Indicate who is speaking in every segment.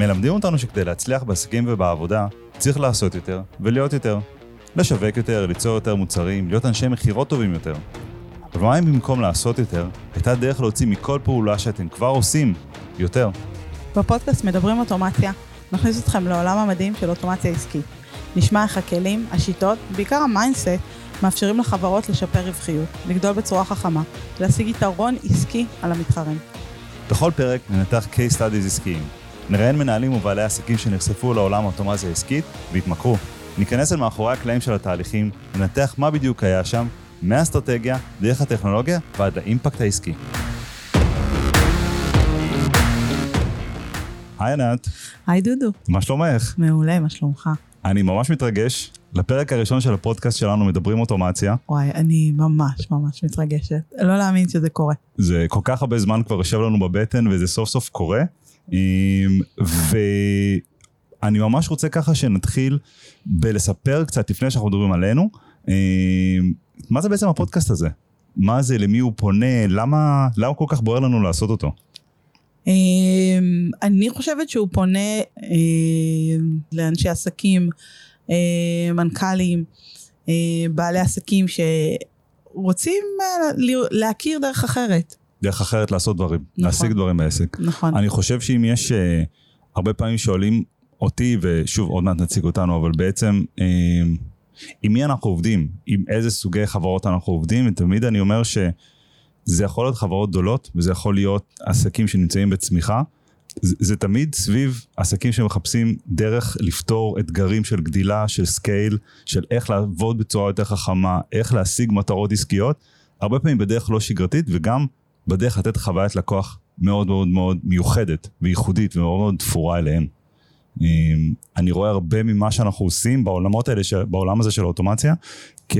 Speaker 1: מלמדים אותנו שכדי להצליח בעסקים ובעבודה, צריך לעשות יותר ולהיות יותר. לשווק יותר, ליצור יותר מוצרים, להיות אנשי מכירות טובים יותר. אבל מה אם במקום לעשות יותר, הייתה דרך להוציא מכל פעולה שאתם כבר עושים יותר?
Speaker 2: בפודקאסט מדברים אוטומציה, נכניס אתכם לעולם המדהים של אוטומציה עסקית. נשמע איך הכלים, השיטות, בעיקר ה mindset, מאפשרים לחברות לשפר רווחיות, לגדול בצורה חכמה, להשיג יתרון עסקי על המתחרים.
Speaker 1: בכל פרק ננתח case studies עסקיים. נראיין מנהלים ובעלי עסקים שנחשפו לעולם האוטומציה העסקית והתמכרו. ניכנס אל מאחורי הקלעים של התהליכים, ננתח מה בדיוק היה שם, מהאסטרטגיה, דרך הטכנולוגיה ועד לאימפקט העסקי. היי ענת,
Speaker 2: היי דודו,
Speaker 1: מה שלומך?
Speaker 2: מעולה, מה שלומך?
Speaker 1: אני ממש מתרגש. לפרק הראשון של הפודקאסט שלנו מדברים אוטומציה.
Speaker 2: וואי, אני ממש ממש מתרגשת. לא להאמין שזה קורה.
Speaker 1: זה כל כך הרבה זמן כבר יושב לנו בבטן וזה סוף סוף קורה. ואני ממש רוצה ככה שנתחיל בלספר קצת לפני שאנחנו מדברים עלינו. מה זה בעצם הפודקאסט הזה? מה זה, למי הוא פונה, למה, למה כל כך בוער לנו לעשות אותו?
Speaker 2: אני חושבת שהוא פונה לאנשי עסקים, מנכ"לים, בעלי עסקים שרוצים אה, להכיר דרך אחרת.
Speaker 1: דרך אחרת לעשות דברים, נכון. להשיג דברים בעסק.
Speaker 2: נכון.
Speaker 1: אני חושב שאם יש אה, הרבה פעמים שואלים אותי, ושוב עוד מעט נציג אותנו, אבל בעצם עם מי אנחנו עובדים, עם איזה סוגי חברות אנחנו עובדים, ותמיד אני אומר ש... זה יכול להיות חברות גדולות, וזה יכול להיות עסקים שנמצאים בצמיחה. זה, זה תמיד סביב עסקים שמחפשים דרך לפתור אתגרים של גדילה, של scale, של איך לעבוד בצורה יותר חכמה, איך להשיג מטרות עסקיות, הרבה פעמים בדרך לא שגרתית, וגם בדרך לתת חוויית לקוח מאוד מאוד מאוד מיוחדת וייחודית ומאוד מאוד תפורה אליהם. אמ, אני רואה הרבה ממה שאנחנו עושים בעולמות האלה, בעולם הזה של האוטומציה, כ...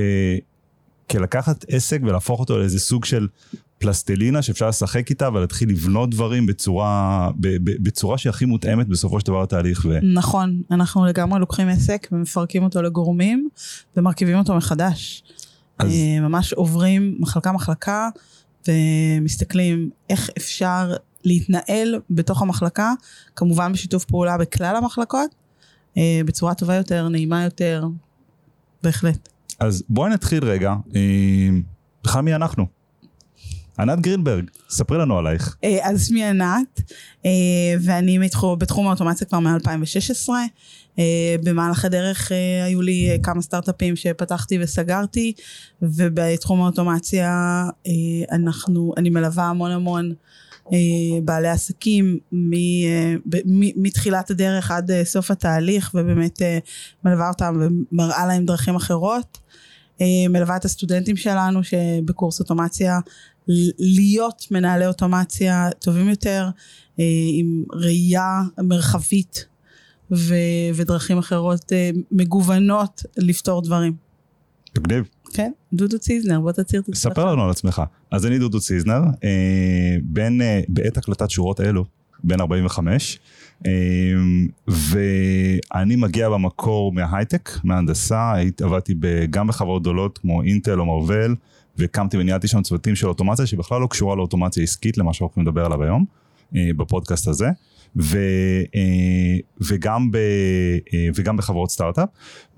Speaker 1: כלקחת עסק ולהפוך אותו לאיזה סוג של פלסטלינה שאפשר לשחק איתה ולהתחיל לבנות דברים בצורה, בצורה שהכי מותאמת בסופו של דבר לתהליך. ו...
Speaker 2: נכון, אנחנו לגמרי לוקחים עסק ומפרקים אותו לגורמים ומרכיבים אותו מחדש. אז... אה, ממש עוברים מחלקה מחלקה ומסתכלים איך אפשר להתנהל בתוך המחלקה, כמובן בשיתוף פעולה בכלל המחלקות, אה, בצורה טובה יותר, נעימה יותר, בהחלט.
Speaker 1: אז בואי נתחיל רגע, אה, בכלל מי אנחנו? ענת גרינברג, ספרי לנו עלייך.
Speaker 2: אה, אז שמי ענת, אה, ואני בתחום האוטומציה כבר מ-2016. במהלך הדרך היו לי כמה סטארט-אפים שפתחתי וסגרתי, ובתחום האוטומציה אנחנו, אני מלווה המון המון בעלי עסקים מתחילת הדרך עד סוף התהליך, ובאמת מלווה אותם ומראה להם דרכים אחרות. אה, מלווה את הסטודנטים שלנו שבקורס אוטומציה להיות מנהלי אוטומציה טובים יותר אה, עם ראייה מרחבית ו- ודרכים אחרות אה, מגוונות לפתור דברים.
Speaker 1: מגניב.
Speaker 2: כן, דודו ציזנר, בוא תצהיר את
Speaker 1: עצמך. ספר לנו על עצמך. אז אני דודו ציזנר, בין, בעת הקלטת שורות אלו, בן 45, אמ, ואני מגיע במקור מההייטק, מהנדסה, עבדתי גם בחברות גדולות כמו אינטל או מרוול, והקמתי וניהלתי שם צוותים של אוטומציה שבכלל לא קשורה לאוטומציה עסקית למה שאנחנו הולכים לדבר עליו היום, אה, בפודקאסט הזה. ו, אה, וגם, ב, אה, וגם בחברות סטארט-אפ.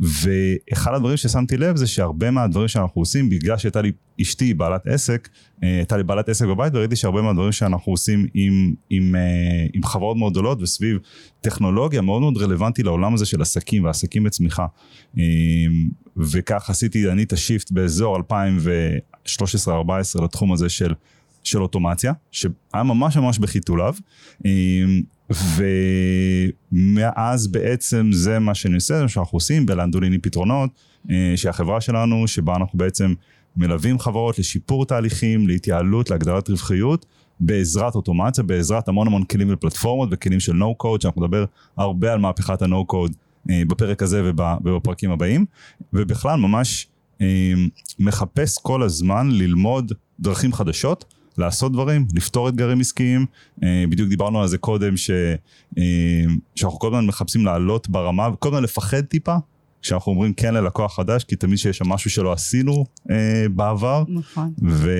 Speaker 1: ואחד הדברים ששמתי לב זה שהרבה מהדברים שאנחנו עושים, בגלל שהייתה לי אשתי בעלת עסק, הייתה לי בעלת עסק בבית, וראיתי שהרבה מהדברים שאנחנו עושים עם, עם, עם חברות מאוד גדולות וסביב טכנולוגיה מאוד מאוד רלוונטי לעולם הזה של עסקים ועסקים בצמיחה. וכך עשיתי אני את השיפט באזור 2013-2014 לתחום הזה של של אוטומציה, שהיה ממש ממש בחיתוליו, ומאז בעצם זה מה שאני עושה, זה מה שאנחנו עושים בלנדוליני פתרונות, אה, שהחברה שלנו, שבה אנחנו בעצם מלווים חברות לשיפור תהליכים, להתייעלות, להגדלת רווחיות, בעזרת אוטומציה, בעזרת המון המון כלים ופלטפורמות וכלים של נו קוד, שאנחנו נדבר הרבה על מהפכת הנו קוד אה, בפרק הזה ובפרקים הבאים, ובכלל ממש אה, מחפש כל הזמן ללמוד דרכים חדשות. לעשות דברים, לפתור אתגרים עסקיים. אה, בדיוק דיברנו על זה קודם, ש, אה, שאנחנו כל הזמן מחפשים לעלות ברמה, וכל הזמן לפחד טיפה, כשאנחנו אומרים כן ללקוח חדש, כי תמיד שיש שם משהו שלא עשינו אה, בעבר.
Speaker 2: נכון.
Speaker 1: ו,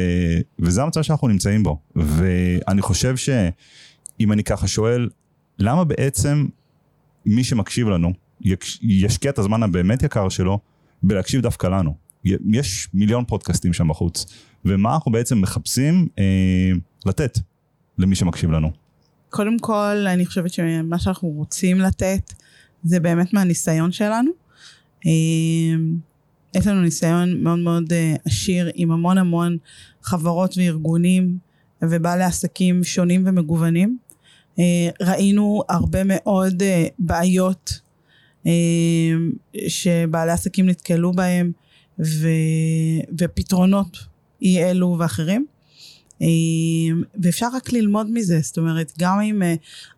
Speaker 1: וזה המצב שאנחנו נמצאים בו. ואני חושב שאם אני ככה שואל, למה בעצם מי שמקשיב לנו ישקיע את הזמן הבאמת יקר שלו בלהקשיב דווקא לנו. יש מיליון פודקאסטים שם בחוץ, ומה אנחנו בעצם מחפשים אה, לתת למי שמקשיב לנו.
Speaker 2: קודם כל, אני חושבת שמה שאנחנו רוצים לתת זה באמת מהניסיון שלנו. אה, יש לנו ניסיון מאוד מאוד אה, עשיר עם המון המון חברות וארגונים ובעלי עסקים שונים ומגוונים. אה, ראינו הרבה מאוד בעיות שבעלי עסקים נתקלו בהם ו, ופתרונות אי אלו ואחרים. ואפשר רק ללמוד מזה, זאת אומרת, גם אם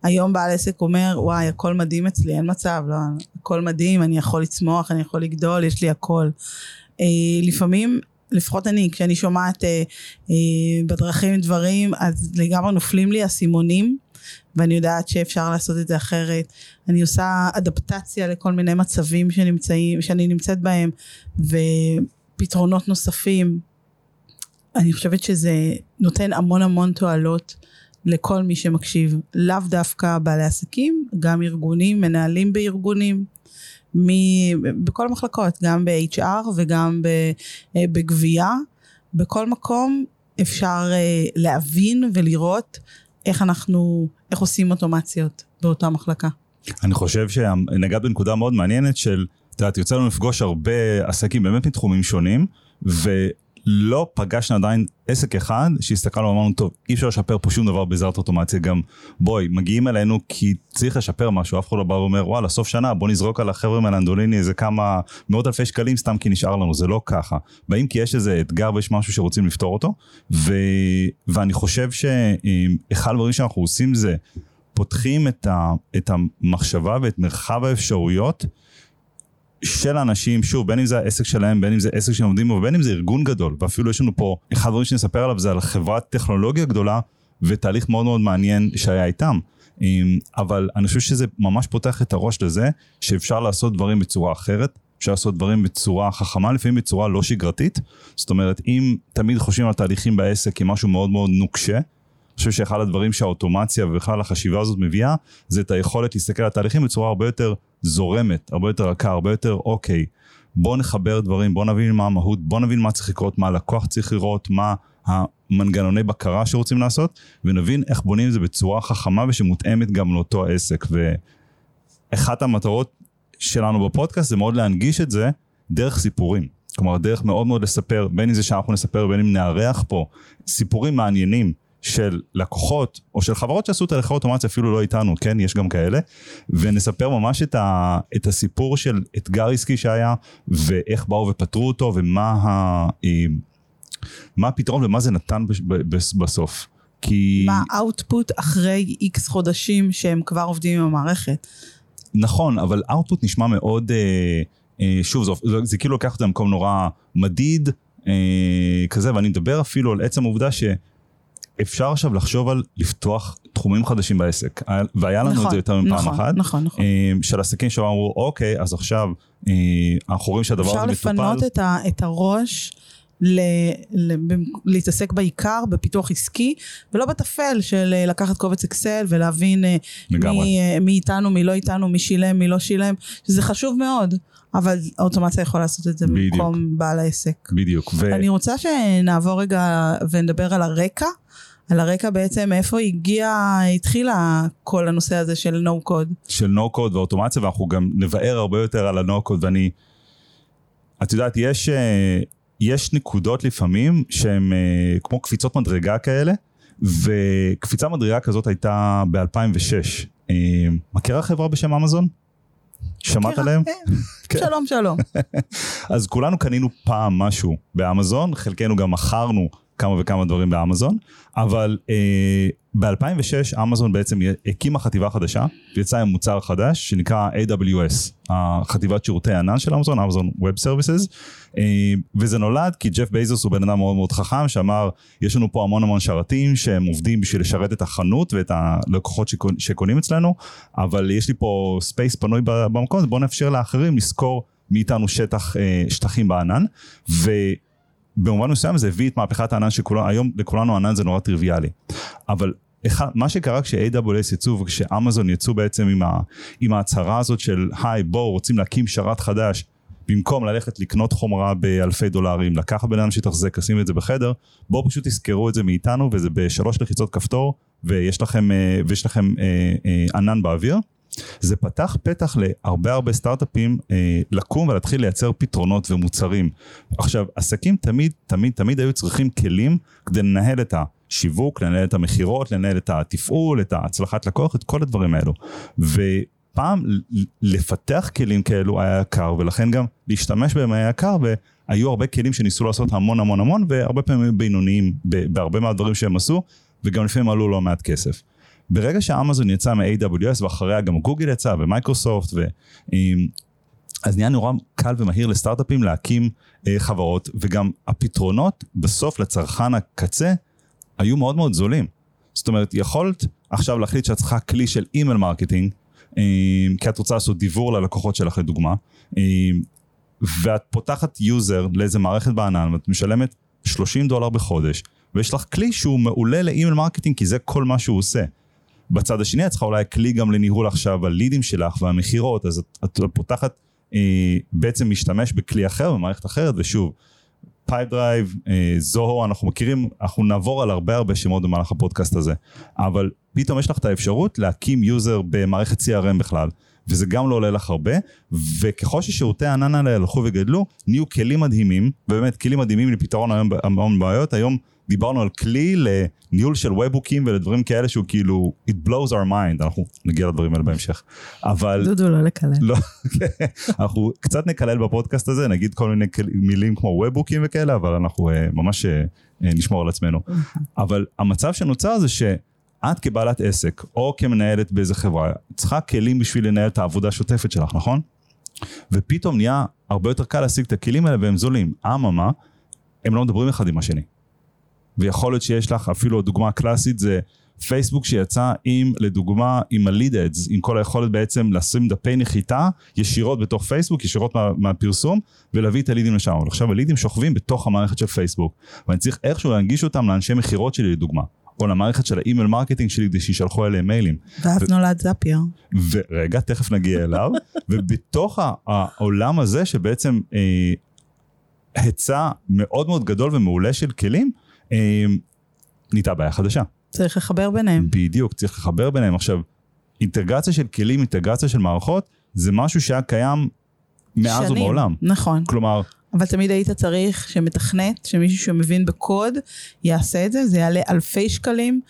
Speaker 2: היום בעל עסק אומר, וואי, הכל מדהים אצלי, אין מצב, לא, הכל מדהים, אני יכול לצמוח, אני יכול לגדול, יש לי הכל. לפעמים, לפחות אני, כשאני שומעת בדרכים דברים, אז לגמרי נופלים לי אסימונים, ואני יודעת שאפשר לעשות את זה אחרת. אני עושה אדפטציה לכל מיני מצבים שנמצאים, שאני נמצאת בהם, ופתרונות נוספים. אני חושבת שזה נותן המון המון תועלות לכל מי שמקשיב, לאו דווקא בעלי עסקים, גם ארגונים, מנהלים בארגונים, מ... בכל המחלקות, גם ב-HR וגם בגבייה, בכל מקום אפשר אה, להבין ולראות איך אנחנו, איך עושים אוטומציות באותה מחלקה.
Speaker 1: אני חושב שנגעת בנקודה מאוד מעניינת של, את יודעת, יוצא לנו לפגוש הרבה עסקים באמת מתחומים שונים, ו... לא פגשנו עדיין עסק אחד שהסתכלנו ואמרנו, טוב, אי אפשר לשפר פה שום דבר בעזרת אוטומציה, גם בואי, מגיעים אלינו כי צריך לשפר משהו, אף אחד לא בא ואומר, וואלה, סוף שנה, בוא נזרוק על החבר'ה מלנדוליני איזה כמה מאות אלפי שקלים סתם כי נשאר לנו, זה לא ככה. באים כי יש איזה אתגר ויש משהו שרוצים לפתור אותו, ו... ואני חושב שאחד הדברים שאנחנו עושים זה, פותחים את, ה... את המחשבה ואת מרחב האפשרויות, של אנשים, שוב, בין אם זה העסק שלהם, בין אם זה עסק שהם עומדים בו, ובין אם זה ארגון גדול, ואפילו יש לנו פה, אחד הדברים שנספר עליו זה על חברת טכנולוגיה גדולה, ותהליך מאוד מאוד מעניין שהיה איתם. אבל אני חושב שזה ממש פותח את הראש לזה, שאפשר לעשות דברים בצורה אחרת, אפשר לעשות דברים בצורה חכמה, לפעמים בצורה לא שגרתית. זאת אומרת, אם תמיד חושבים על תהליכים בעסק כמשהו מאוד מאוד נוקשה, חושב שאחד הדברים שהאוטומציה ובכלל החשיבה הזאת מביאה, זה את היכולת להסתכל על התהליכים בצורה הרבה יותר זורמת, הרבה יותר רכה, הרבה יותר אוקיי. בוא נחבר דברים, בוא נבין מה המהות, בוא נבין מה צריך לקרות, מה הלקוח צריך לראות, מה המנגנוני בקרה שרוצים לעשות, ונבין איך בונים את זה בצורה חכמה ושמותאמת גם לאותו עסק. ואחת המטרות שלנו בפודקאסט זה מאוד להנגיש את זה דרך סיפורים. כלומר, דרך מאוד מאוד לספר, בין אם זה שאנחנו נספר, בין אם נארח פה, סיפורים מעניינים של לקוחות או של חברות שעשו תהליכי אוטומציה אפילו לא איתנו, כן, יש גם כאלה, ונספר ממש את, ה, את הסיפור של אתגר עסקי שהיה ואיך באו ופתרו אותו ומה ה, אה, מה הפתרון ומה זה נתן בסוף. כי...
Speaker 2: מה האוטפוט אחרי איקס חודשים שהם כבר עובדים עם המערכת.
Speaker 1: נכון, אבל אאוטפוט נשמע מאוד, אה, אה, שוב, זה, זה, זה כאילו לוקח את זה למקום נורא מדיד, אה, כזה, ואני מדבר אפילו על עצם העובדה ש... אפשר עכשיו לחשוב על לפתוח תחומים חדשים בעסק, והיה לנו נכון, את זה יותר מפעם
Speaker 2: נכון,
Speaker 1: אחת,
Speaker 2: נכון, נכון. אה,
Speaker 1: של עסקים שאמרו, אוקיי, אז עכשיו אה, אנחנו רואים שהדבר הזה מטופל.
Speaker 2: אפשר לפנות את, ה, את הראש. ל, ל, להתעסק בעיקר בפיתוח עסקי ולא בטפל של אה, לקחת קובץ אקסל ולהבין מי, מי איתנו מי לא איתנו מי שילם מי לא שילם שזה חשוב מאוד אבל האוטומציה יכולה לעשות את זה בדיוק. במקום בעל העסק.
Speaker 1: בדיוק.
Speaker 2: ו... אני רוצה שנעבור רגע ונדבר על הרקע על הרקע בעצם איפה הגיע, התחילה כל הנושא הזה של נו קוד.
Speaker 1: של נו קוד ואוטומציה ואנחנו גם נבער הרבה יותר על הנו קוד ואני, את יודעת יש, אה, יש נקודות לפעמים שהן אה, כמו קפיצות מדרגה כאלה וקפיצה מדרגה כזאת הייתה ב-2006. אה, מכירה חברה בשם אמזון? שמעת עליהם?
Speaker 2: כן. שלום שלום.
Speaker 1: אז כולנו קנינו פעם משהו באמזון, חלקנו גם מכרנו כמה וכמה דברים באמזון, אבל אה, ב-2006 אמזון בעצם הקימה חטיבה חדשה, יצאה עם מוצר חדש שנקרא AWS, החטיבת שירותי הענן של אמזון, אמזון Web Services, אה, וזה נולד כי ג'ף בזוס הוא בן אדם מאוד מאוד חכם שאמר יש לנו פה המון המון שרתים שהם עובדים בשביל לשרת את החנות ואת הלקוחות שקונים, שקונים אצלנו, אבל יש לי פה space פנוי במקום, בואו נאפשר לאחרים לשכור מאיתנו שטח, אה, שטחים בענן, ו... במובן מסוים זה הביא את מהפכת הענן שכולנו, היום לכולנו ענן זה נורא טריוויאלי. אבל אחד, מה שקרה כש-AWS יצאו וכשאמזון יצאו בעצם עם, ה, עם ההצהרה הזאת של היי בואו רוצים להקים שרת חדש במקום ללכת לקנות חומרה באלפי דולרים, לקחת בן אדם שיתחזק, לשים את זה בחדר, בואו פשוט תזכרו את זה מאיתנו וזה בשלוש לחיצות כפתור ויש לכם, אה, ויש לכם אה, אה, ענן באוויר. זה פתח פתח להרבה הרבה סטארט-אפים אה, לקום ולהתחיל לייצר פתרונות ומוצרים. עכשיו, עסקים תמיד, תמיד, תמיד היו צריכים כלים כדי לנהל את השיווק, לנהל את המכירות, לנהל את התפעול, את ההצלחת לקוח, את כל הדברים האלו. ופעם לפתח כלים כאלו היה יקר, ולכן גם להשתמש בהם היה יקר, והיו הרבה כלים שניסו לעשות המון המון המון, והרבה פעמים היו בינוניים בהרבה מהדברים שהם עשו, וגם לפעמים עלו לא מעט כסף. ברגע שאמזון יצא מ-AWS ואחריה גם גוגל יצא ומייקרוסופט ו... אז נהיה נורא קל ומהיר לסטארט-אפים להקים אה, חברות וגם הפתרונות בסוף לצרכן הקצה היו מאוד מאוד זולים. זאת אומרת יכולת עכשיו להחליט שאת צריכה כלי של email marketing אה, כי את רוצה לעשות דיבור ללקוחות שלך לדוגמה אה, ואת פותחת user לאיזה מערכת בענן ואת משלמת 30 דולר בחודש ויש לך כלי שהוא מעולה ל email marketing כי זה כל מה שהוא עושה. בצד השני את צריכה אולי כלי גם לניהול עכשיו הלידים שלך והמכירות, אז את, את פותחת, אה, בעצם משתמש בכלי אחר במערכת אחרת, ושוב, Pipedrive, אה, Zoho, אנחנו מכירים, אנחנו נעבור על הרבה הרבה שמות במהלך הפודקאסט הזה, אבל פתאום יש לך את האפשרות להקים user במערכת CRM בכלל. וזה גם לא עולה לך הרבה, וככל ששירותי הענן האלה הלכו וגדלו, נהיו כלים מדהימים, ובאמת כלים מדהימים לפתרון המון בעיות, היום דיברנו על כלי לניהול של webhook-ים ולדברים כאלה שהוא כאילו, it blows our mind, אנחנו נגיע לדברים האלה בהמשך. אבל...
Speaker 2: דודו לא לקלל.
Speaker 1: לא, אנחנו קצת נקלל בפודקאסט הזה, נגיד כל מיני מילים כמו ובוקים וכאלה, אבל אנחנו uh, ממש uh, נשמור על עצמנו. אבל המצב שנוצר זה שאת כבעלת עסק, או כמנהלת באיזה חברה, צריכה כלים בשביל לנהל את העבודה השוטפת שלך, נכון? ופתאום נהיה הרבה יותר קל להשיג את הכלים האלה והם זולים. אממה, הם לא מדברים אחד עם השני. ויכול להיות שיש לך אפילו דוגמה קלאסית זה פייסבוק שיצא עם לדוגמה עם ה lead ads עם כל היכולת בעצם לשים דפי נחיתה ישירות בתוך פייסבוק ישירות מה, מהפרסום ולהביא את הלידים לשם אבל עכשיו הלידים שוכבים בתוך המערכת של פייסבוק ואני צריך איכשהו להנגיש אותם לאנשי מכירות שלי לדוגמה או למערכת של ה email marketing שלי כדי שישלחו אליהם מיילים.
Speaker 2: ואז ו... נולד Zapier.
Speaker 1: ורגע תכף נגיע אליו ובתוך העולם הזה שבעצם אה, היצע מאוד מאוד גדול ומעולה של כלים נהייתה בעיה חדשה.
Speaker 2: צריך לחבר ביניהם.
Speaker 1: בדיוק, צריך לחבר ביניהם. עכשיו, אינטגרציה של כלים, אינטגרציה של מערכות, זה משהו שהיה קיים מאז שנים, ומעולם.
Speaker 2: נכון.
Speaker 1: כלומר...
Speaker 2: אבל תמיד היית צריך שמתכנת, שמישהו שמבין בקוד, יעשה את זה, זה יעלה אלפי שקלים.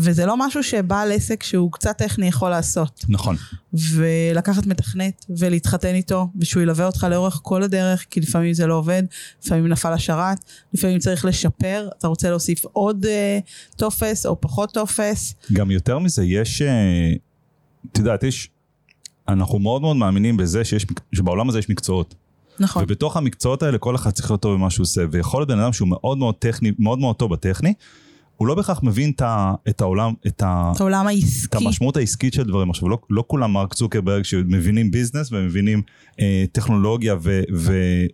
Speaker 2: וזה לא משהו שבעל עסק שהוא קצת טכני יכול לעשות.
Speaker 1: נכון.
Speaker 2: ולקחת מתכנת ולהתחתן איתו, ושהוא ילווה אותך לאורך כל הדרך, כי לפעמים זה לא עובד, לפעמים נפל השרת, לפעמים צריך לשפר, אתה רוצה להוסיף עוד אה, טופס או פחות טופס.
Speaker 1: גם יותר מזה, יש, אה, את יודעת, יש, אנחנו מאוד מאוד מאמינים בזה שיש, שבעולם הזה יש מקצועות.
Speaker 2: נכון.
Speaker 1: ובתוך המקצועות האלה כל אחד צריך להיות טוב במה שהוא עושה, ויכול להיות בן אדם שהוא מאוד מאוד טכני, מאוד מאוד טוב בטכני, הוא לא בהכרח מבין את, ה, את העולם, את, ה,
Speaker 2: את העולם העסקי,
Speaker 1: את המשמעות העסקית של דברים. עכשיו, לא, לא כולם מרק צוקרברג שמבינים business ומבינים אה, טכנולוגיה, ו, ו,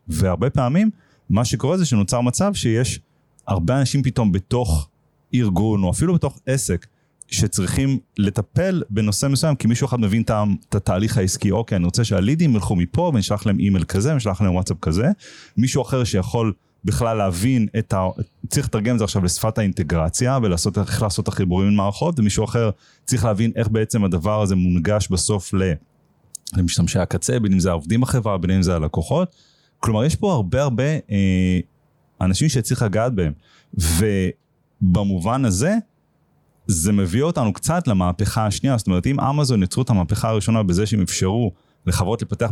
Speaker 1: והרבה פעמים מה שקורה זה שנוצר מצב שיש הרבה אנשים פתאום בתוך ארגון, או אפילו בתוך עסק, שצריכים לטפל בנושא מסוים, כי מישהו אחד מבין את התהליך העסקי, אוקיי, אני רוצה שהלידים ילכו מפה ונשלח להם אימייל כזה, ונשלח להם וואטסאפ כזה, מישהו אחר שיכול בכלל להבין את ה... צריך לתרגם את זה עכשיו לשפת האינטגרציה ולעשות איך לעשות את החיבורים עם מערכות ומישהו אחר צריך להבין איך בעצם הדבר הזה מונגש בסוף. למשתמשי הקצה, בין אם זה העובדים בחברה, בין אם זה הלקוחות. כלומר יש פה הרבה הרבה אה, אנשים שצריך לגעת בהם ובמובן הזה זה מביא אותנו קצת למהפכה השנייה, זאת אומרת אם אמזון יצרו את המהפכה הראשונה בזה שהם אפשרו לחברות לפתח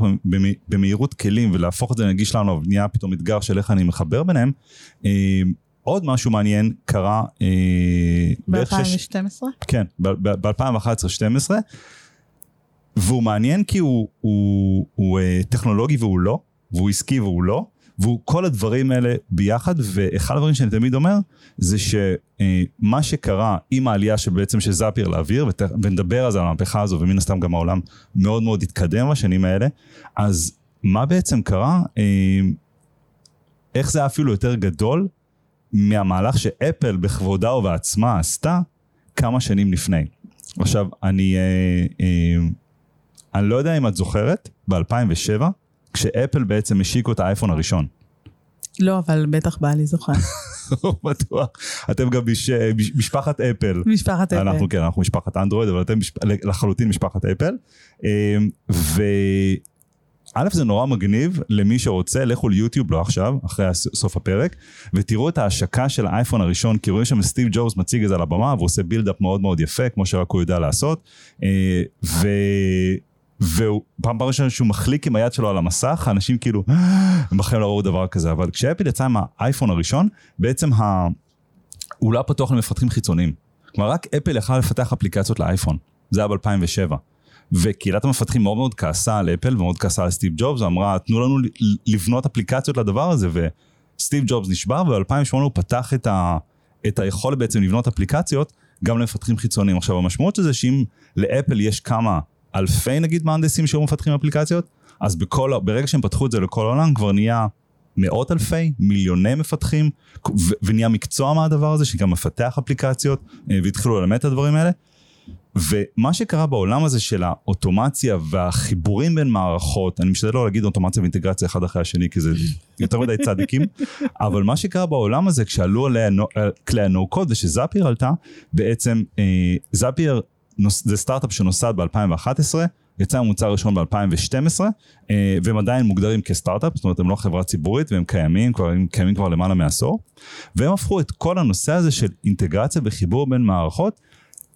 Speaker 1: במהירות כלים ולהפוך את זה לנגיש לנו, נהיה פתאום אתגר של איך אני מחבר ביניהם. אה, עוד משהו מעניין קרה
Speaker 2: אה, ב-2012?
Speaker 1: כן, ב-2011-2012, והוא מעניין כי הוא, הוא, הוא אה, טכנולוגי והוא לא, והוא עסקי והוא לא, והוא כל הדברים האלה ביחד, ואחד הדברים שאני תמיד אומר, זה שמה שקרה עם העלייה שבעצם של זאפייר לאוויר, ונדבר על זה, על המהפכה הזו, ומן הסתם גם העולם מאוד מאוד התקדם בשנים האלה, אז מה בעצם קרה, אה, איך זה היה אפילו יותר גדול מהמהלך שאפל בכבודה ובעצמה עשתה כמה שנים לפני. עכשיו, אני, אה, אה, אני לא יודע אם את זוכרת, ב-2007, כשאפל בעצם השיקו את האייפון הראשון.
Speaker 2: לא, אבל בטח בעלי זוכר.
Speaker 1: בטוח. אתם גם מש, מש, משפחת אפל.
Speaker 2: משפחת אפל.
Speaker 1: אנחנו כן, אנחנו משפחת אנדרואיד, אבל אתם משפ... לחלוטין משפחת אפל. אמ, וא' זה נורא מגניב למי שרוצה, לכו ליוטיוב, לא עכשיו, אחרי סוף הפרק, ותראו את ההשקה של האייפון הראשון, כי רואים שם סטיב ג'ובס מציג את זה על הבמה, והוא עושה build-up מאוד מאוד יפה, כמו שרק הוא יודע לעשות. אה, ו... והוא פעם ראשונה שהוא מחליק עם היד שלו על המסך, האנשים כאילו, הם בחיים לא ראו דבר כזה, אבל כשאפל יצא עם האייפון הראשון, בעצם ה... הוא לא פתוח למפתחים חיצוניים. כלומר, רק אפל יכלה לפתח אפליקציות לאייפון. זה היה ב-2007. וקהילת המפתחים מאוד מאוד כעסה על אפל ומאוד כעסה על סטיב ג'ובס, ואמרה, תנו לנו לבנות אפליקציות לדבר הזה, וסטיב ג'ובס נשבר, וב-2008 הוא פתח את, ה... את היכולת בעצם לבנות אפליקציות גם למפתחים חיצוניים. עכשיו, המשמעות של זה שאם לאפל יש כמה אלפי נגיד מהנדסים שהיו מפתחים אפליקציות, אז בכל, ברגע שהם פתחו את זה לכל העולם כבר נהיה מאות אלפי, מיליוני מפתחים, ו- ונהיה מקצוע מהדבר הזה שגם מפתח אפליקציות, אה, והתחילו ללמד את הדברים האלה. ומה שקרה בעולם הזה של האוטומציה והחיבורים בין מערכות, אני משתדל לא להגיד אוטומציה ואינטגרציה אחד אחרי השני כי זה יותר מדי צדיקים, אבל מה שקרה בעולם הזה כשעלו עליה כלי ה-No code ושזאפייר עלתה, בעצם אה, זאפייר זה סטארט-אפ שנוסד ב-2011, יצא המוצר הראשון ב-2012, אה, והם עדיין מוגדרים כסטארט-אפ, זאת אומרת הם לא חברה ציבורית והם קיימים, כבר, הם קיימים כבר למעלה מעשור, והם הפכו את כל הנושא הזה של אינטגרציה וחיבור בין מערכות,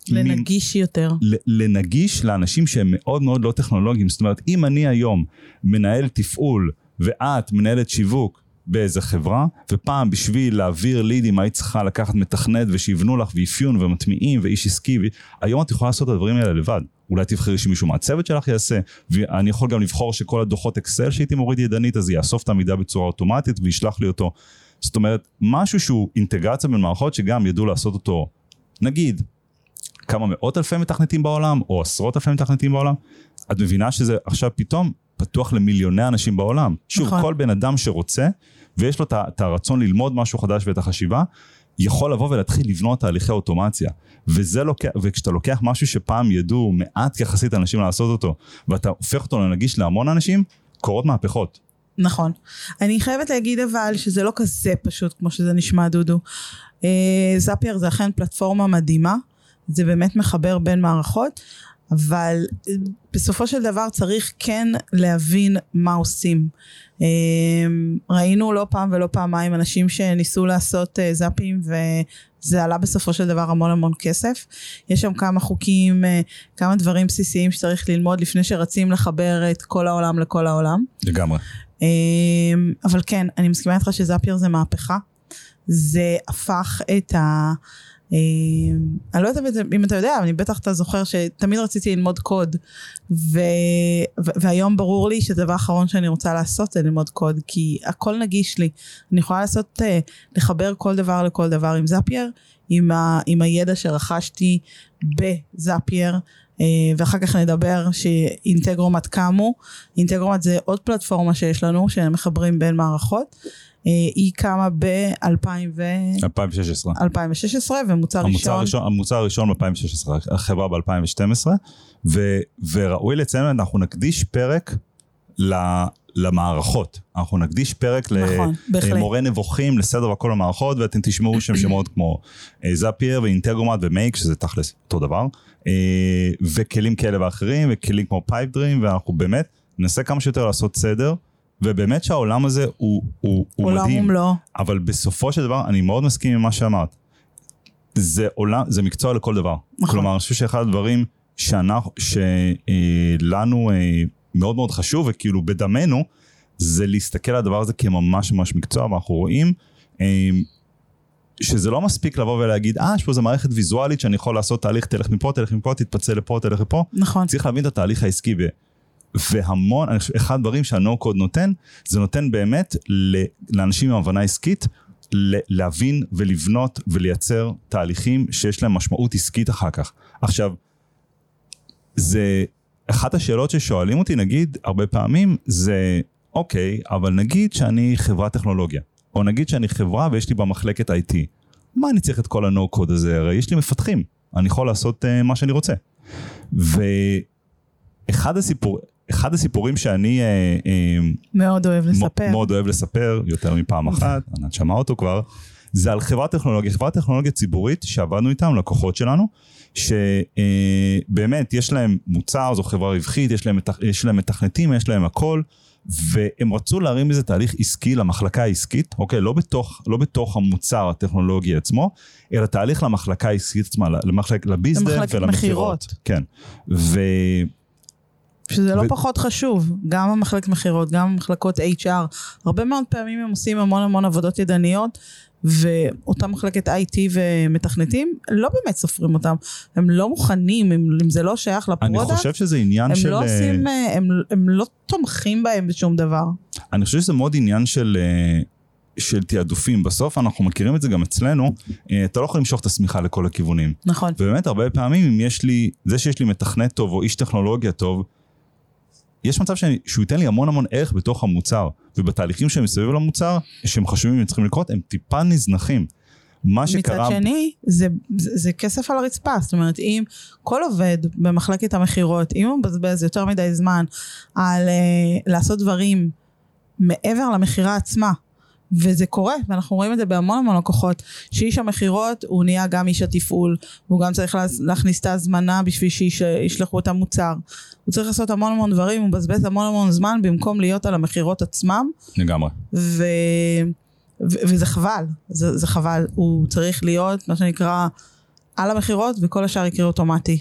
Speaker 2: לנגיש מ- יותר.
Speaker 1: לנגיש לאנשים שהם מאוד מאוד לא טכנולוגיים, זאת אומרת אם אני היום מנהל תפעול ואת מנהלת שיווק באיזה חברה, ופעם בשביל להעביר לידים היית צריכה לקחת מתכנת ושיבנו לך ואפיון ומטמיעים ואיש עסקי, ו... היום את יכולה לעשות את הדברים האלה לבד. אולי תבחרי שמישהו מהצוות שלך יעשה, ואני יכול גם לבחור שכל הדוחות אקסל שהייתי מוריד ידנית, אז יאסוף את המידע בצורה אוטומטית וישלח לי אותו. זאת אומרת, משהו שהוא אינטגרציה בין מערכות שגם ידעו לעשות אותו, נגיד, כמה מאות אלפי מתכנתים בעולם, או עשרות אלפי מתכנתים בעולם, את מבינה שזה עכשיו פתאום פתוח למיליוני אנשים בעולם. שוב, נכון. כל בן אדם שרוצה, ויש לו את הרצון ללמוד משהו חדש ואת החשיבה, יכול לבוא ולהתחיל לבנות תהליכי אוטומציה. וזה לוקח, וכשאתה לוקח משהו שפעם ידעו מעט יחסית אנשים לעשות אותו, ואתה הופך אותו לנגיש להמון אנשים, קורות מהפכות.
Speaker 2: נכון. אני חייבת להגיד אבל שזה לא כזה פשוט כמו שזה נשמע דודו. אה, זאפייר זה אכן פלטפורמה מדהימה, זה באמת מחבר בין מערכות, אבל אה, בסופו של דבר צריך כן להבין מה עושים. אה, ראינו לא פעם ולא פעמיים אנשים שניסו לעשות אה, זאפים וזה עלה בסופו של דבר המון המון כסף. יש שם כמה חוקים, כמה דברים בסיסיים שצריך ללמוד לפני שרצים לחבר את כל העולם לכל העולם.
Speaker 1: לגמרי.
Speaker 2: אבל כן, אני מסכימה איתך שזאפייר זה מהפכה. זה הפך את ה... אה, אני לא יודעת אם אתה יודע, אני בטח אתה זוכר שתמיד רציתי ללמוד קוד, ו, והיום ברור לי שזה הדבר האחרון שאני רוצה לעשות זה ללמוד קוד, כי הכל נגיש לי. אני יכולה לעשות, אה, לחבר כל דבר לכל דבר עם זאפייר, עם, ה, עם הידע שרכשתי בזאפייר. אה, ואחר כך נדבר שאינטגרומט קמו. אינטגרומט זה עוד פלטפורמה שיש לנו, שהם מחברים בין מערכות. אה, היא קמה ב-2016. 2016, ומוצר
Speaker 1: המוצר
Speaker 2: ראשון...
Speaker 1: ראשון המוצר הראשון ב-2016, החברה ב-2012, וראוי לציין, אנחנו נקדיש פרק ל... למערכות. אנחנו נקדיש פרק נכון, למורה נבוכים, לסדר וכל המערכות, ואתם תשמעו שם שמות כמו אה, Zapier ו Integromat ו Make, שזה תכלס אותו דבר, אה, וכלים כאלה ואחרים, וכלים כמו Pipedream, ואנחנו באמת ננסה כמה שיותר לעשות סדר. ובאמת שהעולם הזה הוא, הוא, הוא מדהים. עולם ומלואו. אבל בסופו של דבר, אני מאוד מסכים עם מה שאמרת. זה עולם, זה מקצוע לכל דבר. נכון. כלומר, אני חושב שאחד הדברים שאנחנו, שלנו אה, מאוד מאוד חשוב, וכאילו בדמנו, זה להסתכל על הדבר הזה כממש ממש מקצוע, ואנחנו רואים אה, שזה לא מספיק לבוא ולהגיד, אה, יש פה איזה מערכת ויזואלית שאני יכול לעשות תהליך, תלך מפה, תלך מפה, תתפצל לפה, תלך לפה.
Speaker 2: נכון.
Speaker 1: צריך להבין את התהליך העסקי. והמון, אחד הדברים שהנו קוד נותן, זה נותן באמת לאנשים עם הבנה עסקית, להבין ולבנות ולייצר תהליכים שיש להם משמעות עסקית אחר כך. עכשיו, זה, אחת השאלות ששואלים אותי, נגיד, הרבה פעמים, זה, אוקיי, אבל נגיד שאני חברת טכנולוגיה, או נגיד שאני חברה ויש לי במחלקת IT. מה אני צריך את כל ה-No code הזה? הרי יש לי מפתחים, אני יכול לעשות uh, מה שאני רוצה. ואחד הסיפור, אחד הסיפורים שאני uh, uh,
Speaker 2: מאוד אוהב לספר.
Speaker 1: מאוד אוהב לספר, יותר מפעם אחת, ענת שמעה אותו כבר, זה על חברת טכנולוגיה, חברת טכנולוגיה ציבורית שעבדנו איתם, לקוחות שלנו, שבאמת יש להם מוצר, זו חברה רווחית, יש להם, יש להם מתכנתים, יש להם הכל, והם רצו להרים איזה תהליך עסקי למחלקה העסקית, אוקיי, לא בתוך, לא בתוך המוצר הטכנולוגי עצמו, אלא תהליך למחלקה העסקית עצמה, למחלק, לביזנס ולמכירות. כן. ו...
Speaker 2: שזה לא ו... פחות חשוב, גם המחלקת מכירות, גם המחלקות HR, הרבה מאוד פעמים הם עושים המון המון עבודות ידניות, ואותה מחלקת IT ומתכנתים, לא באמת סופרים אותם. הם לא מוכנים, אם, אם זה לא שייך ל product,
Speaker 1: אני חושב שזה עניין
Speaker 2: הם
Speaker 1: של...
Speaker 2: לא עושים, אה, הם, הם לא תומכים בהם בשום דבר.
Speaker 1: אני חושב שזה מאוד עניין של... אה, של תעדופים. בסוף אנחנו מכירים את זה גם אצלנו, אה, אתה לא יכול למשוך את השמיכה לכל הכיוונים.
Speaker 2: נכון.
Speaker 1: ובאמת הרבה פעמים אם יש לי, זה שיש לי מתכנת טוב או איש טכנולוגיה טוב, יש מצב שאני, שהוא ייתן לי המון המון ערך בתוך המוצר, ובתהליכים שהם מסביב למוצר, שהם חשובים וצריכים לקרות, הם טיפה נזנחים. מה שקרה...
Speaker 2: מצד שני, זה, זה, זה כסף על הרצפה, זאת אומרת, אם כל עובד במחלקת המכירות, אם הוא מבזבז יותר מדי זמן על uh, לעשות דברים מעבר למכירה עצמה, וזה קורה, ואנחנו רואים את זה בהמון המון לקוחות, שאיש המכירות הוא נהיה גם איש התפעול, והוא גם צריך להכניס את ההזמנה בשביל שישלחו את המוצר. הוא צריך לעשות המון המון דברים, הוא מבזבז המון המון זמן במקום להיות על המכירות עצמם.
Speaker 1: לגמרי.
Speaker 2: ו... ו... וזה חבל, זה, זה חבל. הוא צריך להיות, מה שנקרא, על המכירות, וכל השאר יקרה אוטומטי.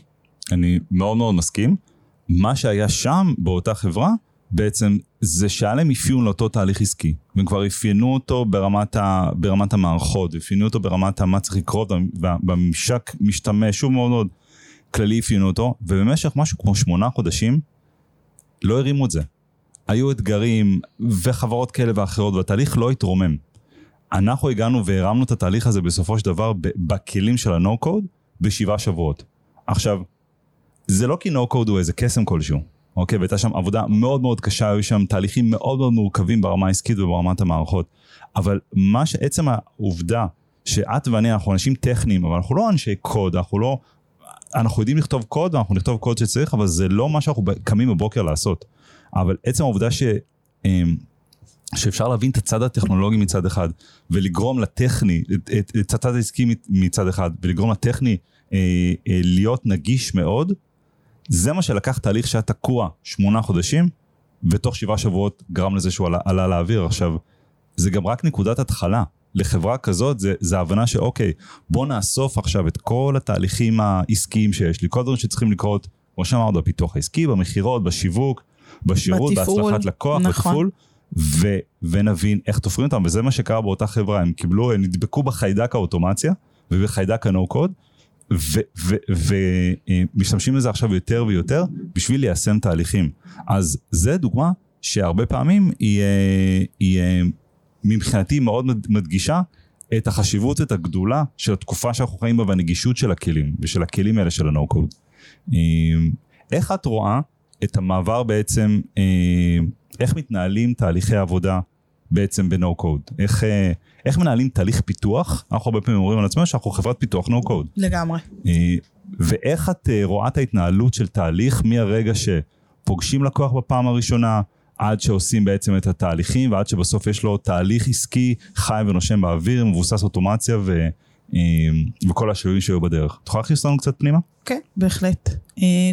Speaker 1: אני מאוד מאוד מסכים. מה שהיה שם, באותה חברה, בעצם זה שהיה להם אפיון לאותו תהליך עסקי, והם כבר אפיינו אותו ברמת, ה, ברמת המערכות, אפיינו אותו ברמת מה צריך לקרות, בממשק משתמש, שוב מאוד מאוד כללי אפיינו אותו, ובמשך משהו כמו שמונה חודשים, לא הרימו את זה. היו אתגרים וחברות כאלה ואחרות, והתהליך לא התרומם. אנחנו הגענו והרמנו את התהליך הזה בסופו של דבר בכלים של ה-No-Code בשבעה שבועות. עכשיו, זה לא כי No-Code הוא איזה קסם כלשהו. אוקיי? והייתה שם עבודה מאוד מאוד קשה, היו שם תהליכים מאוד מאוד מורכבים ברמה העסקית וברמת המערכות. אבל מה שעצם העובדה שאת ואני אנחנו אנשים טכניים, אבל אנחנו לא אנשי קוד, אנחנו לא... אנחנו יודעים לכתוב קוד ואנחנו נכתוב קוד שצריך, אבל זה לא מה שאנחנו קמים בבוקר לעשות. אבל עצם העובדה ש... אמ, שאפשר להבין את הצד הטכנולוגי מצד אחד, ולגרום לטכני, את הצד העסקי מצד אחד, ולגרום לטכני אה, אה, להיות נגיש מאוד, זה מה שלקח תהליך שהיה תקוע שמונה חודשים, ותוך שבעה שבועות גרם לזה שהוא עלה, עלה לאוויר. עכשיו, זה גם רק נקודת התחלה. לחברה כזאת זה, זה הבנה שאוקיי, בוא נאסוף עכשיו את כל התהליכים העסקיים שיש לי, כל הדברים שצריכים לקרות, כמו שאמרת, בפיתוח העסקי, במכירות, בשיווק, בשירות, בתפעול, בהצלחת לקוח, נכון. בתפעול, ו, ונבין איך תופרים אותם, וזה מה שקרה באותה חברה, הם קיבלו, הם נדבקו בחיידק האוטומציה ובחיידק ה-No code, ומשתמשים בזה עכשיו יותר ויותר בשביל ליישם תהליכים. אז זה דוגמה שהרבה פעמים היא, היא מבחינתי מאוד מדגישה את החשיבות ואת הגדולה של התקופה שאנחנו חיים בה והנגישות של הכלים ושל הכלים האלה של ה-No code. איך את רואה את המעבר בעצם, איך מתנהלים תהליכי עבודה בעצם ב-No code? איך, איך מנהלים תהליך פיתוח? אנחנו הרבה פעמים אומרים על עצמנו שאנחנו חברת פיתוח no code.
Speaker 2: לגמרי.
Speaker 1: אה, ואיך את אה, רואה את ההתנהלות של תהליך מהרגע שפוגשים לקוח בפעם הראשונה, עד שעושים בעצם את התהליכים, ועד שבסוף יש לו תהליך עסקי חי ונושם באוויר, מבוסס אוטומציה ו... אה, וכל השינויים שהיו בדרך. את יכולה להכניס אותנו קצת פנימה?
Speaker 2: כן, okay, בהחלט.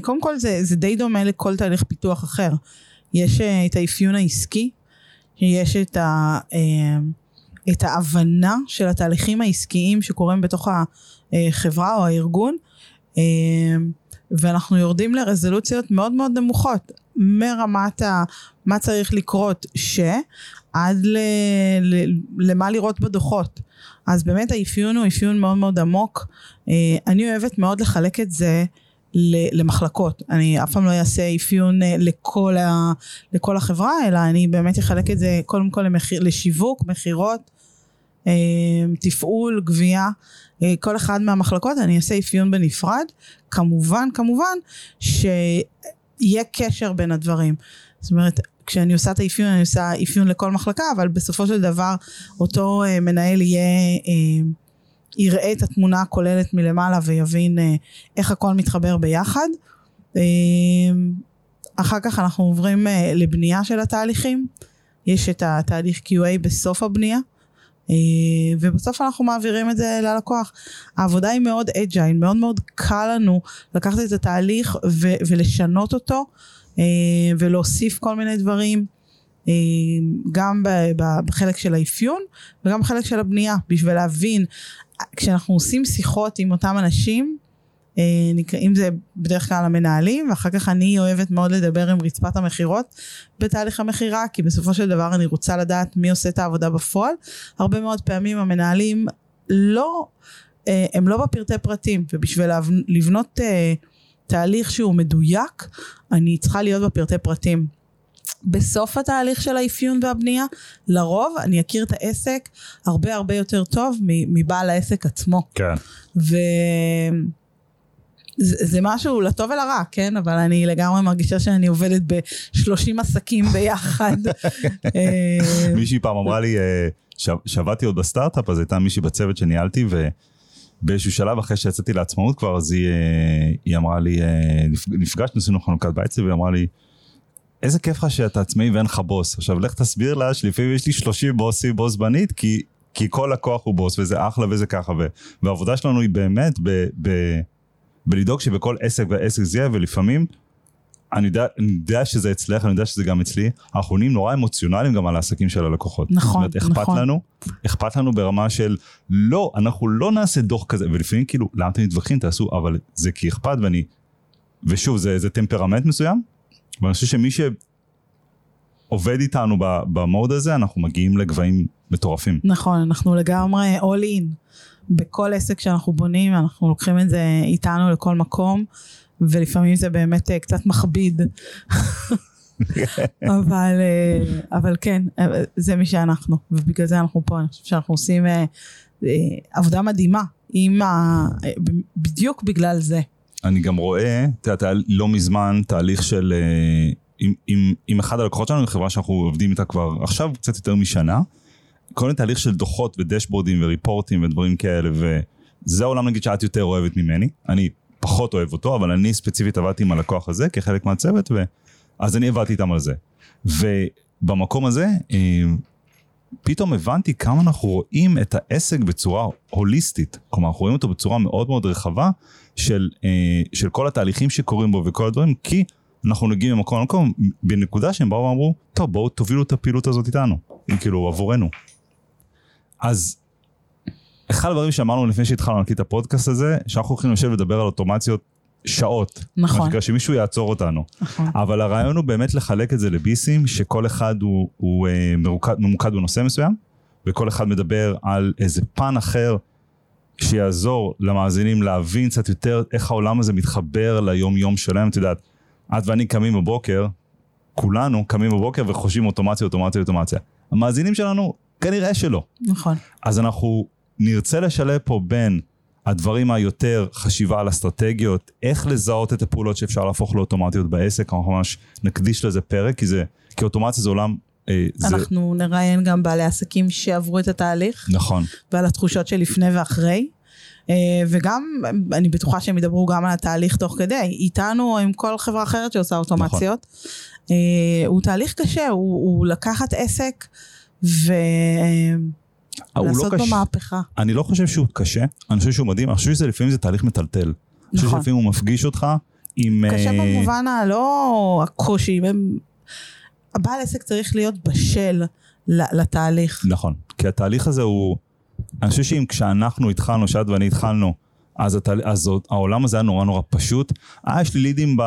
Speaker 2: קודם כל זה, זה די דומה לכל תהליך פיתוח אחר. יש את האפיון העסקי, יש את ה... את ההבנה של התהליכים העסקיים שקורים בתוך החברה או הארגון, אה, ואנחנו יורדים לרזולוציות מאוד מאוד נמוכות, מרמת ה, מה צריך לקרות ש, עד ל, ל, למה לראות בדוחות. אז באמת האפיון הוא אפיון מאוד מאוד עמוק. אה, אני אוהבת מאוד לחלק את זה למחלקות. אני אף פעם לא אעשה אפיון אה, לכל, ה, לכל החברה, אלא אני באמת אחלק את זה קודם כל למחיר, לשיווק, מכירות, אה, תפעול, גבייה. אה, כל אחד מהמחלקות אני אעשה אפיון בנפרד. כמובן, כמובן, שיהיה קשר בין הדברים. זאת אומרת, כשאני עושה את האפיון, אני עושה אפיון לכל מחלקה, אבל בסופו של דבר אותו מנהל יהיה, יראה את התמונה הכוללת מלמעלה ויבין אה, איך הכל מתחבר ביחד. אה, אחר כך אנחנו עוברים אה, לבנייה של התהליכים. יש את התהליך QA בסוף הבנייה. ובסוף אנחנו מעבירים את זה ללקוח. העבודה היא מאוד אג'ייל, מאוד מאוד קל לנו לקחת את התהליך ולשנות אותו ולהוסיף כל מיני דברים, גם בחלק של האפיון וגם בחלק של הבנייה, בשביל להבין, כשאנחנו עושים שיחות עם אותם אנשים, אם זה בדרך כלל המנהלים, ואחר כך אני אוהבת מאוד לדבר עם רצפת המכירות בתהליך המכירה, כי בסופו של דבר אני רוצה לדעת מי עושה את העבודה בפועל. הרבה מאוד פעמים המנהלים לא, הם לא בפרטי פרטים, ובשביל לבנות תהליך שהוא מדויק, אני צריכה להיות בפרטי פרטים. בסוף התהליך של האפיון והבנייה, לרוב אני אכיר את העסק הרבה הרבה יותר טוב מבעל העסק עצמו.
Speaker 1: כן.
Speaker 2: ו... זה, זה משהו לטוב ולרע, כן? אבל אני לגמרי מרגישה שאני עובדת ב-30 עסקים ביחד.
Speaker 1: אה, מישהי פעם אמרה לי, אה, שעבדתי עוד בסטארט-אפ, אז הייתה מישהי בצוות שניהלתי, ובאיזשהו שלב אחרי שיצאתי לעצמאות כבר, אז היא, אה, היא אמרה לי, נפגשנו, עשינו חנוכת בית, והיא אמרה לי, איזה כיף לך שאתה עצמאי ואין לך בוס. עכשיו לך תסביר לה שלפעמים יש לי 30 בוסים בו זמנית, כי, כי כל לקוח הוא בוס, וזה אחלה וזה ככה, והעבודה שלנו היא באמת ב... ב ולדאוג שבכל עסק ועסק זה יהיה, ולפעמים, אני יודע, אני יודע שזה אצלך, אני יודע שזה גם אצלי, אנחנו נהיים נורא אמוציונליים גם על העסקים של הלקוחות.
Speaker 2: נכון, זאת אומרת,
Speaker 1: אכפת נכון. לנו, אכפת לנו ברמה של, לא, אנחנו לא נעשה דוח כזה, ולפעמים כאילו, למה אתם מתווכחים, תעשו, אבל זה כי אכפת, ואני, ושוב, זה, זה טמפרמנט מסוים, ואני חושב שמי שעובד איתנו במוד הזה, אנחנו מגיעים לגבהים מטורפים.
Speaker 2: נכון, אנחנו לגמרי all in. בכל עסק שאנחנו בונים, אנחנו לוקחים את זה איתנו לכל מקום, ולפעמים זה באמת uh, קצת מכביד. אבל, uh, אבל כן, אה, זה מי שאנחנו, ובגלל זה אנחנו פה, אני חושבת שאנחנו עושים עבודה מדהימה, עם ה... בדיוק בגלל זה.
Speaker 1: אני גם רואה, את יודעת, היה לא מזמן תהליך של, עם, עם, עם אחד הלקוחות שלנו, חברה שאנחנו עובדים איתה כבר עכשיו קצת יותר משנה, כל מיני תהליך של דוחות ודשבורדים וריפורטים ודברים כאלה, וזה העולם נגיד שאת יותר אוהבת ממני, אני פחות אוהב אותו, אבל אני ספציפית עבדתי עם הלקוח הזה כחלק מהצוות, ו... אז אני עבדתי איתם על זה. ובמקום הזה, אה, פתאום הבנתי כמה אנחנו רואים את העסק בצורה הוליסטית, כלומר אנחנו רואים אותו בצורה מאוד מאוד רחבה של, אה, של כל התהליכים שקורים בו וכל הדברים, כי אנחנו נגיעים ממקום למקום בנקודה שהם באו ואמרו, טוב בואו תובילו את הפעילות הזאת איתנו, כאילו עבורנו. אז אחד הדברים שאמרנו לפני שהתחלנו להקליט את הפודקאסט הזה, שאנחנו הולכים לשבת ולדבר על אוטומציות שעות.
Speaker 2: נכון. מה
Speaker 1: שקרה שמישהו יעצור אותנו. נכון. אבל הרעיון הוא באמת לחלק את זה לביסים, שכל אחד הוא, הוא אה, מרוקד, ממוקד בנושא מסוים, וכל אחד מדבר על איזה פן אחר שיעזור למאזינים להבין קצת יותר איך העולם הזה מתחבר ליום יום שלהם. את יודעת, את ואני קמים בבוקר, כולנו קמים בבוקר וחושבים אוטומציה, אוטומציה, אוטומציה. המאזינים שלנו כנראה שלא.
Speaker 2: נכון.
Speaker 1: אז אנחנו נרצה לשלב פה בין הדברים היותר חשיבה על אסטרטגיות, איך לזהות את הפעולות שאפשר להפוך לאוטומטיות בעסק, אנחנו ממש נקדיש לזה פרק, כי זה, כי אוטומציה זה עולם...
Speaker 2: אה, אנחנו זה... נראיין גם בעלי עסקים שעברו את התהליך.
Speaker 1: נכון.
Speaker 2: ועל התחושות של לפני ואחרי. אה, וגם, אני בטוחה שהם ידברו גם על התהליך תוך כדי, איתנו או עם כל חברה אחרת שעושה אוטומציות. נכון. אה, הוא תהליך קשה, הוא, הוא לקחת עסק ולעשות לא בו מהפכה.
Speaker 1: אני לא חושב שהוא קשה, אני חושב שהוא מדהים, אני חושב שלפעמים זה תהליך מטלטל. נכון. אני חושב נכון. שלפעמים הוא מפגיש אותך עם...
Speaker 2: קשה uh... במובן הלא הקושי, הם... הבעל עסק צריך להיות בשל לתהליך.
Speaker 1: נכון, כי התהליך הזה הוא... אני חושב שאם כשאנחנו התחלנו, שאת ואני התחלנו, אז, התה... אז העולם הזה היה נורא נורא פשוט. אה, יש לי לידים ב...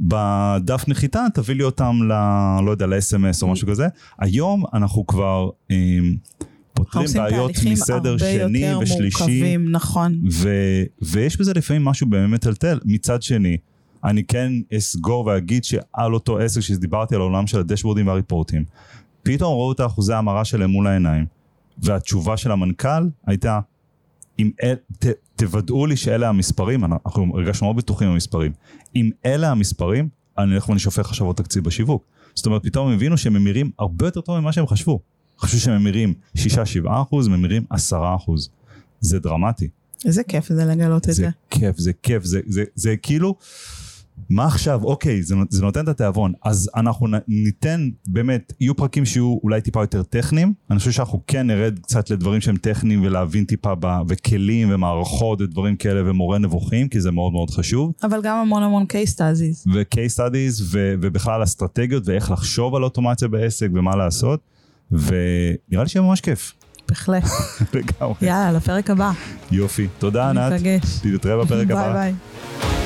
Speaker 1: בדף נחיתה, תביא לי אותם ל... לא יודע, ל-SMS או משהו כזה. היום אנחנו כבר... אה, פותרים בעיות מסדר שני ושלישי. מורכבים,
Speaker 2: נכון.
Speaker 1: ו, ויש בזה לפעמים משהו באמת מטלטל. מצד שני, אני כן אסגור ואגיד שעל אותו עסק שדיברתי על העולם של הדשבורדים והריפורטים, פתאום ראו את האחוזי ההמרה שלהם מול העיניים, והתשובה של המנכ"ל הייתה, אם אל, ת, תוודאו לי שאלה המספרים, אנחנו הרגשנו מאוד בטוחים במספרים, אם אלה המספרים, אני הולך ואני שופך חשבות תקציב בשיווק. זאת אומרת, פתאום הם הבינו שהם ממירים הרבה יותר טוב ממה שהם חשבו. חשבו שהם ממירים 6-7 אחוז, ממירים 10 אחוז. זה דרמטי.
Speaker 2: איזה כיף זה לגלות את
Speaker 1: זה
Speaker 2: זה.
Speaker 1: כיף, זה כיף, זה, זה, זה כאילו, מה עכשיו, אוקיי, זה, זה נותן את התיאבון, אז אנחנו ניתן, באמת, יהיו פרקים שיהיו אולי טיפה יותר טכניים, אני חושב שאנחנו כן נרד קצת לדברים שהם טכניים ולהבין טיפה, ב, וכלים ומערכות ודברים כאלה ומורה נבוכים, כי זה מאוד מאוד חשוב,
Speaker 2: אבל גם המון המון case studies.
Speaker 1: ו-case studies, ו, ובכלל אסטרטגיות ואיך לחשוב על אוטומציה בעסק ומה לעשות, ונראה לי שיהיה ממש כיף,
Speaker 2: בהחלט.
Speaker 1: לגמרי.
Speaker 2: יאללה, לפרק הבא.
Speaker 1: יופי, תודה ענת,
Speaker 2: ניפגש.
Speaker 1: נתראה בפרק הבא.
Speaker 2: ביי ביי.